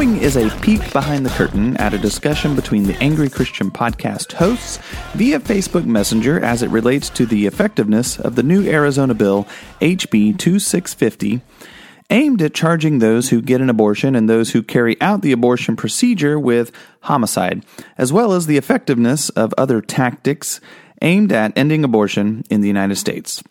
following is a peek behind the curtain at a discussion between the Angry Christian podcast hosts via Facebook Messenger as it relates to the effectiveness of the new Arizona bill HB 2650 aimed at charging those who get an abortion and those who carry out the abortion procedure with homicide, as well as the effectiveness of other tactics aimed at ending abortion in the United States.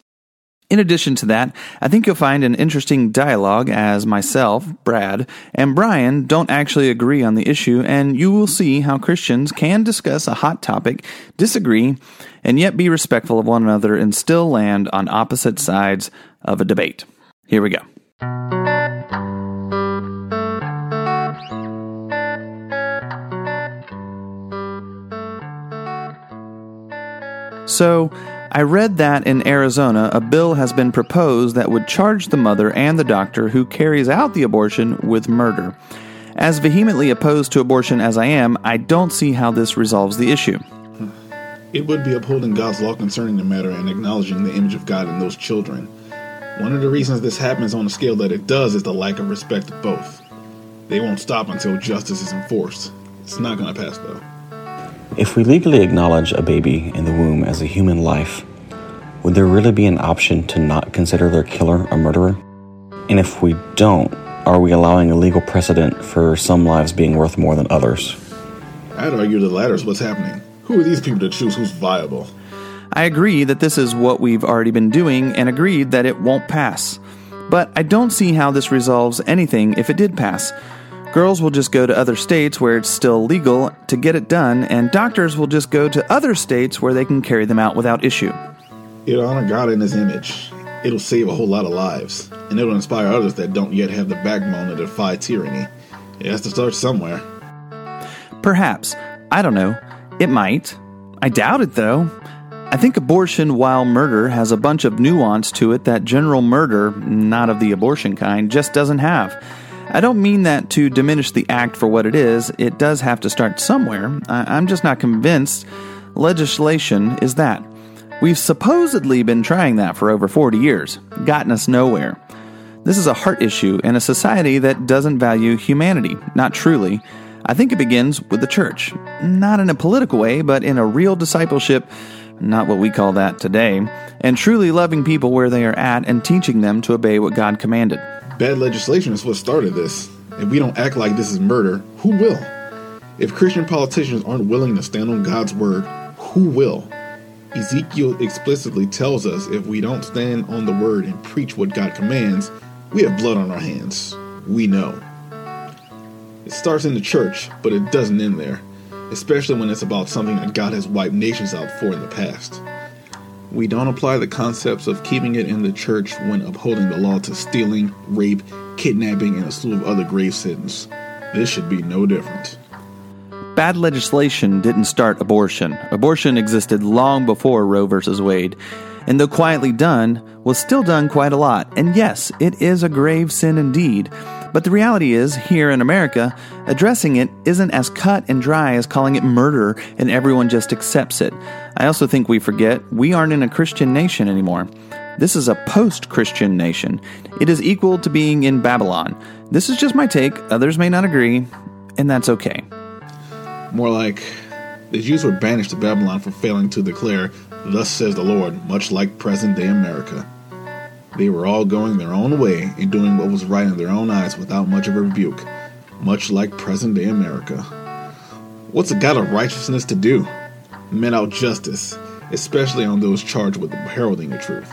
In addition to that, I think you'll find an interesting dialogue as myself, Brad, and Brian don't actually agree on the issue, and you will see how Christians can discuss a hot topic, disagree, and yet be respectful of one another and still land on opposite sides of a debate. Here we go. So, I read that in Arizona, a bill has been proposed that would charge the mother and the doctor who carries out the abortion with murder. As vehemently opposed to abortion as I am, I don't see how this resolves the issue. It would be upholding God's law concerning the matter and acknowledging the image of God in those children. One of the reasons this happens on the scale that it does is the lack of respect of both. They won't stop until justice is enforced. It's not going to pass, though. If we legally acknowledge a baby in the womb as a human life, would there really be an option to not consider their killer a murderer? And if we don't, are we allowing a legal precedent for some lives being worth more than others? I'd argue the latter is what's happening. Who are these people to choose who's viable? I agree that this is what we've already been doing and agreed that it won't pass. But I don't see how this resolves anything if it did pass. Girls will just go to other states where it's still legal to get it done, and doctors will just go to other states where they can carry them out without issue. It'll honor God in His image. It'll save a whole lot of lives, and it'll inspire others that don't yet have the backbone to defy tyranny. It has to start somewhere. Perhaps. I don't know. It might. I doubt it, though. I think abortion while murder has a bunch of nuance to it that general murder, not of the abortion kind, just doesn't have. I don't mean that to diminish the act for what it is, it does have to start somewhere. I- am just not convinced legislation is that. We've supposedly been trying that for over 40 years, gotten us nowhere. This is a heart issue in a society that doesn't value humanity, not truly. I think it begins with the church. Not in a political way, but in a real discipleship, not what we call that today, and truly loving people where they are at and teaching them to obey what God commanded. Bad legislation is what started this. If we don't act like this is murder, who will? If Christian politicians aren't willing to stand on God's word, who will? Ezekiel explicitly tells us if we don't stand on the word and preach what God commands, we have blood on our hands. We know. It starts in the church, but it doesn't end there, especially when it's about something that God has wiped nations out for in the past. We don't apply the concepts of keeping it in the church when upholding the law to stealing, rape, kidnapping, and a slew of other grave sins. This should be no different. Bad legislation didn't start abortion. Abortion existed long before Roe v. Wade. And though quietly done, was still done quite a lot. And yes, it is a grave sin indeed. But the reality is, here in America, addressing it isn't as cut and dry as calling it murder and everyone just accepts it. I also think we forget we aren't in a Christian nation anymore. This is a post Christian nation. It is equal to being in Babylon. This is just my take, others may not agree, and that's okay. More like, the Jews were banished to Babylon for failing to declare, Thus says the Lord, much like present day America. They were all going their own way and doing what was right in their own eyes without much of a rebuke, much like present day America. What's a God of righteousness to do? Men out justice, especially on those charged with heralding the truth.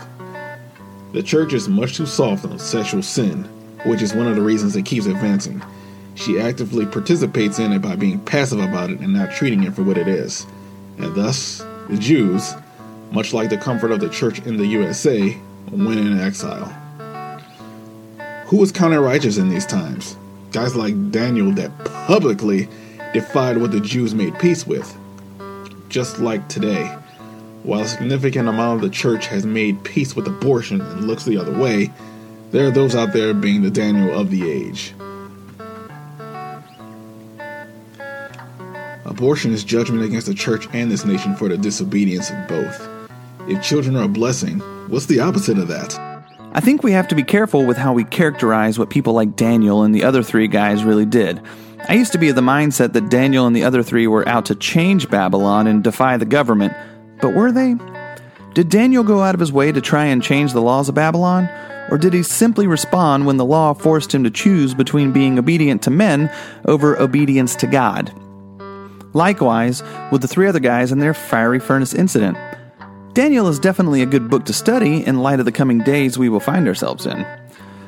The church is much too soft on sexual sin, which is one of the reasons it keeps advancing. She actively participates in it by being passive about it and not treating it for what it is. And thus, the Jews, much like the comfort of the church in the USA, went in exile. Who was counted righteous in these times? Guys like Daniel that publicly defied what the Jews made peace with. Just like today, while a significant amount of the church has made peace with abortion and looks the other way, there are those out there being the Daniel of the age. Abortion is judgment against the church and this nation for the disobedience of both. If children are a blessing, what's the opposite of that? I think we have to be careful with how we characterize what people like Daniel and the other three guys really did. I used to be of the mindset that Daniel and the other three were out to change Babylon and defy the government, but were they? Did Daniel go out of his way to try and change the laws of Babylon? Or did he simply respond when the law forced him to choose between being obedient to men over obedience to God? Likewise, with the three other guys in their fiery furnace incident. Daniel is definitely a good book to study in light of the coming days we will find ourselves in.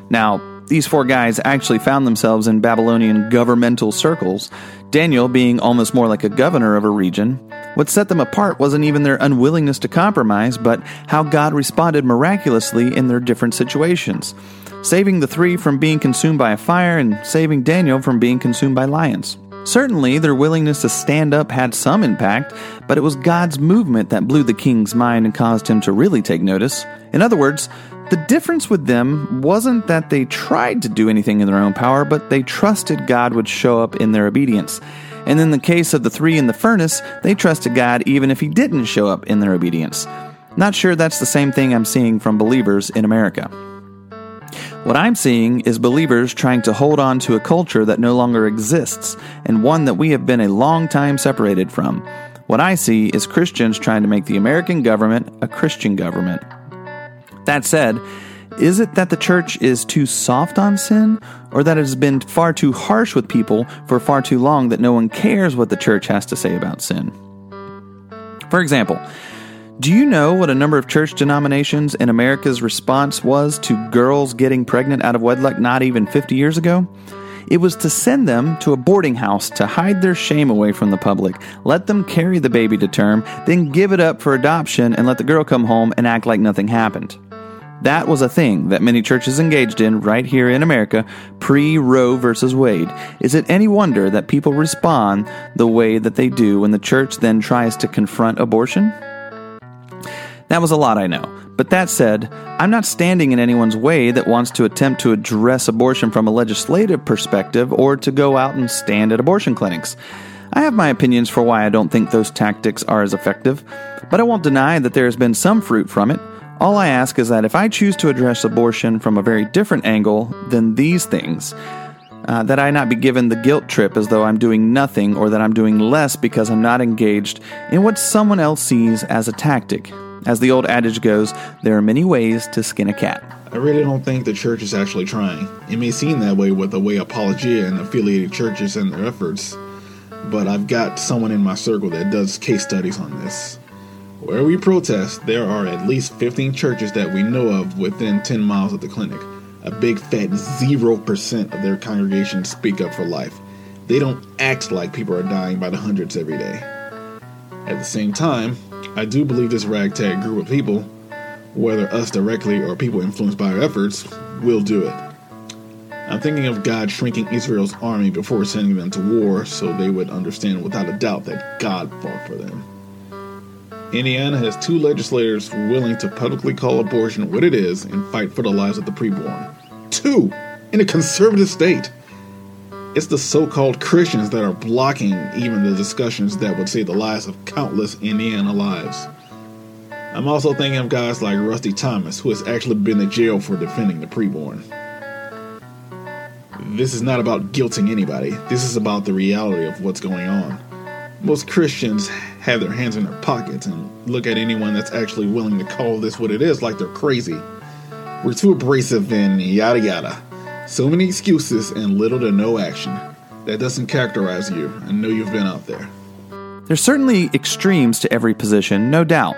Now, these four guys actually found themselves in Babylonian governmental circles, Daniel being almost more like a governor of a region. What set them apart wasn't even their unwillingness to compromise, but how God responded miraculously in their different situations, saving the three from being consumed by a fire and saving Daniel from being consumed by lions. Certainly, their willingness to stand up had some impact, but it was God's movement that blew the king's mind and caused him to really take notice. In other words, the difference with them wasn't that they tried to do anything in their own power, but they trusted God would show up in their obedience. And in the case of the three in the furnace, they trusted God even if He didn't show up in their obedience. Not sure that's the same thing I'm seeing from believers in America. What I'm seeing is believers trying to hold on to a culture that no longer exists and one that we have been a long time separated from. What I see is Christians trying to make the American government a Christian government. That said, is it that the church is too soft on sin, or that it has been far too harsh with people for far too long that no one cares what the church has to say about sin? For example, do you know what a number of church denominations in America's response was to girls getting pregnant out of wedlock not even 50 years ago? It was to send them to a boarding house to hide their shame away from the public, let them carry the baby to term, then give it up for adoption and let the girl come home and act like nothing happened. That was a thing that many churches engaged in right here in America pre Roe versus Wade. Is it any wonder that people respond the way that they do when the church then tries to confront abortion? That was a lot, I know. But that said, I'm not standing in anyone's way that wants to attempt to address abortion from a legislative perspective or to go out and stand at abortion clinics. I have my opinions for why I don't think those tactics are as effective, but I won't deny that there has been some fruit from it. All I ask is that if I choose to address abortion from a very different angle than these things, uh, that I not be given the guilt trip as though I'm doing nothing or that I'm doing less because I'm not engaged in what someone else sees as a tactic. As the old adage goes, there are many ways to skin a cat. I really don't think the church is actually trying. It may seem that way with the way Apologia and affiliated churches and their efforts, but I've got someone in my circle that does case studies on this. Where we protest, there are at least 15 churches that we know of within 10 miles of the clinic. A big fat 0% of their congregation speak up for life. They don't act like people are dying by the hundreds every day. At the same time, I do believe this ragtag group of people, whether us directly or people influenced by our efforts, will do it. I'm thinking of God shrinking Israel's army before sending them to war so they would understand without a doubt that God fought for them. Indiana has two legislators willing to publicly call abortion what it is and fight for the lives of the preborn. Two! In a conservative state! It's the so called Christians that are blocking even the discussions that would save the lives of countless Indiana lives. I'm also thinking of guys like Rusty Thomas, who has actually been in jail for defending the preborn. This is not about guilting anybody, this is about the reality of what's going on. Most Christians have their hands in their pockets and look at anyone that's actually willing to call this what it is like they're crazy. We're too abrasive and yada yada. So many excuses and little to no action. That doesn't characterize you. I know you've been out there. There's certainly extremes to every position, no doubt.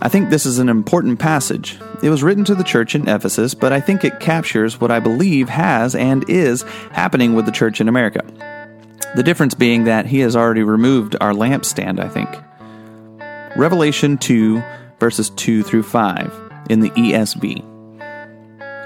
I think this is an important passage. It was written to the church in Ephesus, but I think it captures what I believe has and is happening with the church in America. The difference being that he has already removed our lampstand, I think. Revelation 2, verses 2 through 5, in the ESV.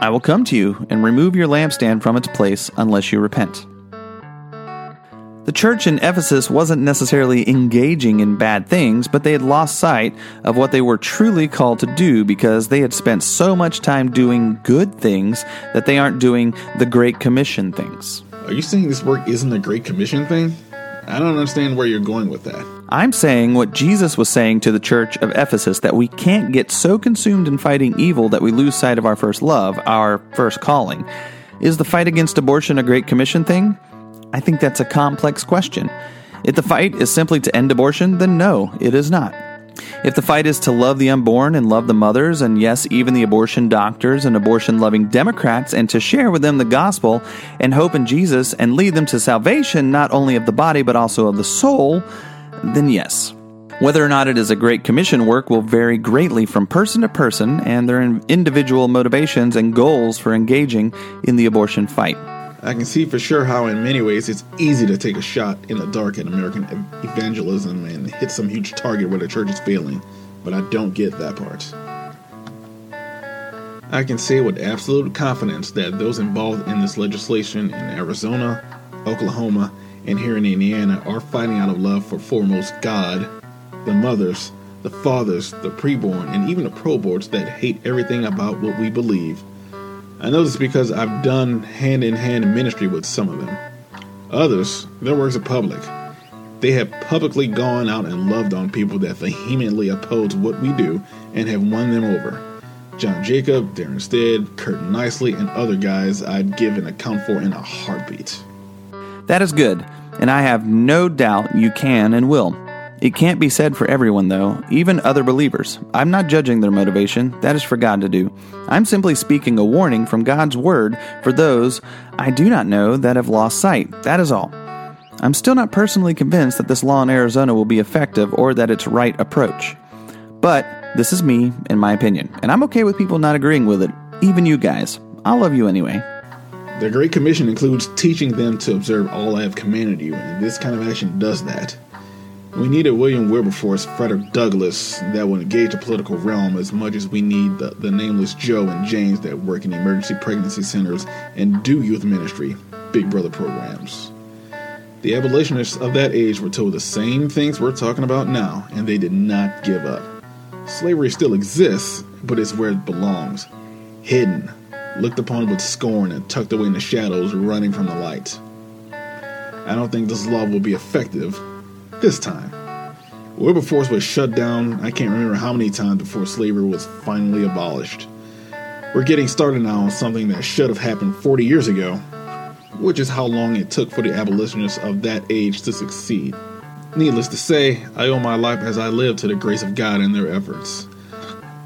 I will come to you and remove your lampstand from its place unless you repent. The church in Ephesus wasn't necessarily engaging in bad things, but they had lost sight of what they were truly called to do because they had spent so much time doing good things that they aren't doing the Great Commission things. Are you saying this work isn't a Great Commission thing? I don't understand where you're going with that. I'm saying what Jesus was saying to the church of Ephesus that we can't get so consumed in fighting evil that we lose sight of our first love, our first calling. Is the fight against abortion a Great Commission thing? I think that's a complex question. If the fight is simply to end abortion, then no, it is not. If the fight is to love the unborn and love the mothers, and yes, even the abortion doctors and abortion loving Democrats, and to share with them the gospel and hope in Jesus and lead them to salvation, not only of the body but also of the soul, then yes. Whether or not it is a Great Commission work will vary greatly from person to person and their individual motivations and goals for engaging in the abortion fight. I can see for sure how, in many ways, it's easy to take a shot in the dark at American evangelism and hit some huge target where the church is failing, but I don't get that part. I can say with absolute confidence that those involved in this legislation in Arizona, Oklahoma, and here in Indiana are fighting out of love for foremost God, the mothers, the fathers, the preborn, and even the proborns that hate everything about what we believe I know this because I've done hand in hand ministry with some of them. Others, their works are public. They have publicly gone out and loved on people that vehemently oppose what we do and have won them over. John Jacob, Darren Stead, Kurt Nicely, and other guys I'd give an account for in a heartbeat. That is good, and I have no doubt you can and will. It can't be said for everyone, though, even other believers. I'm not judging their motivation, that is for God to do. I'm simply speaking a warning from God's Word for those I do not know that have lost sight. That is all. I'm still not personally convinced that this law in Arizona will be effective or that it's right approach. But this is me and my opinion, and I'm okay with people not agreeing with it, even you guys. I'll love you anyway. The Great Commission includes teaching them to observe all I have commanded you, and this kind of action does that. We need a William Wilberforce, Frederick Douglass that will engage the political realm as much as we need the, the nameless Joe and James that work in emergency pregnancy centers and do youth ministry, Big Brother programs. The abolitionists of that age were told the same things we're talking about now, and they did not give up. Slavery still exists, but it's where it belongs hidden, looked upon with scorn, and tucked away in the shadows, running from the light. I don't think this law will be effective, this time. Wilberforce was shut down, I can't remember how many times before slavery was finally abolished. We're getting started now on something that should have happened 40 years ago, which is how long it took for the abolitionists of that age to succeed. Needless to say, I owe my life as I live to the grace of God and their efforts.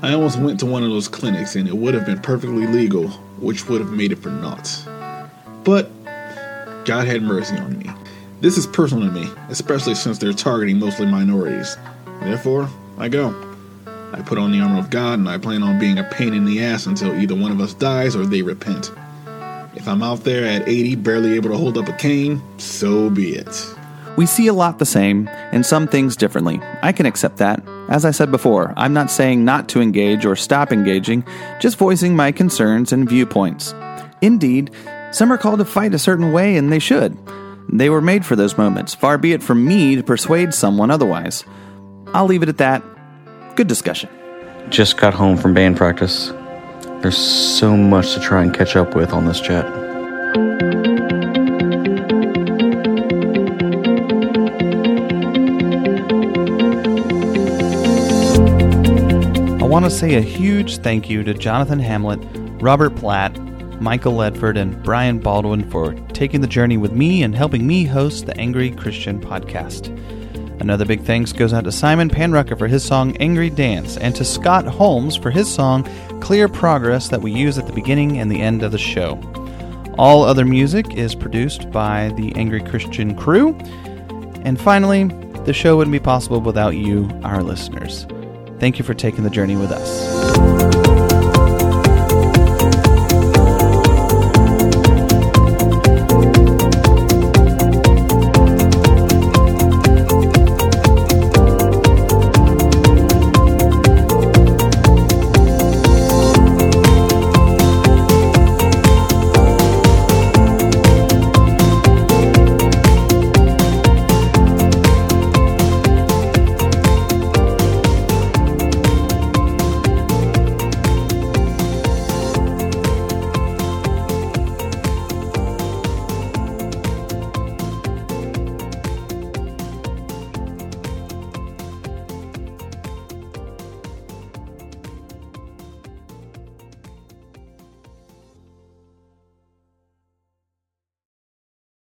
I almost went to one of those clinics and it would have been perfectly legal, which would have made it for naught. But God had mercy on me. This is personal to me, especially since they're targeting mostly minorities. Therefore, I go. I put on the armor of God and I plan on being a pain in the ass until either one of us dies or they repent. If I'm out there at 80 barely able to hold up a cane, so be it. We see a lot the same, and some things differently. I can accept that. As I said before, I'm not saying not to engage or stop engaging, just voicing my concerns and viewpoints. Indeed, some are called to fight a certain way, and they should. They were made for those moments. Far be it from me to persuade someone otherwise. I'll leave it at that. Good discussion. Just got home from band practice. There's so much to try and catch up with on this chat. Want to say a huge thank you to Jonathan Hamlet, Robert Platt, Michael Ledford, and Brian Baldwin for taking the journey with me and helping me host the Angry Christian podcast. Another big thanks goes out to Simon Panrucker for his song Angry Dance and to Scott Holmes for his song Clear Progress that we use at the beginning and the end of the show. All other music is produced by the Angry Christian crew. And finally, the show wouldn't be possible without you, our listeners. Thank you for taking the journey with us.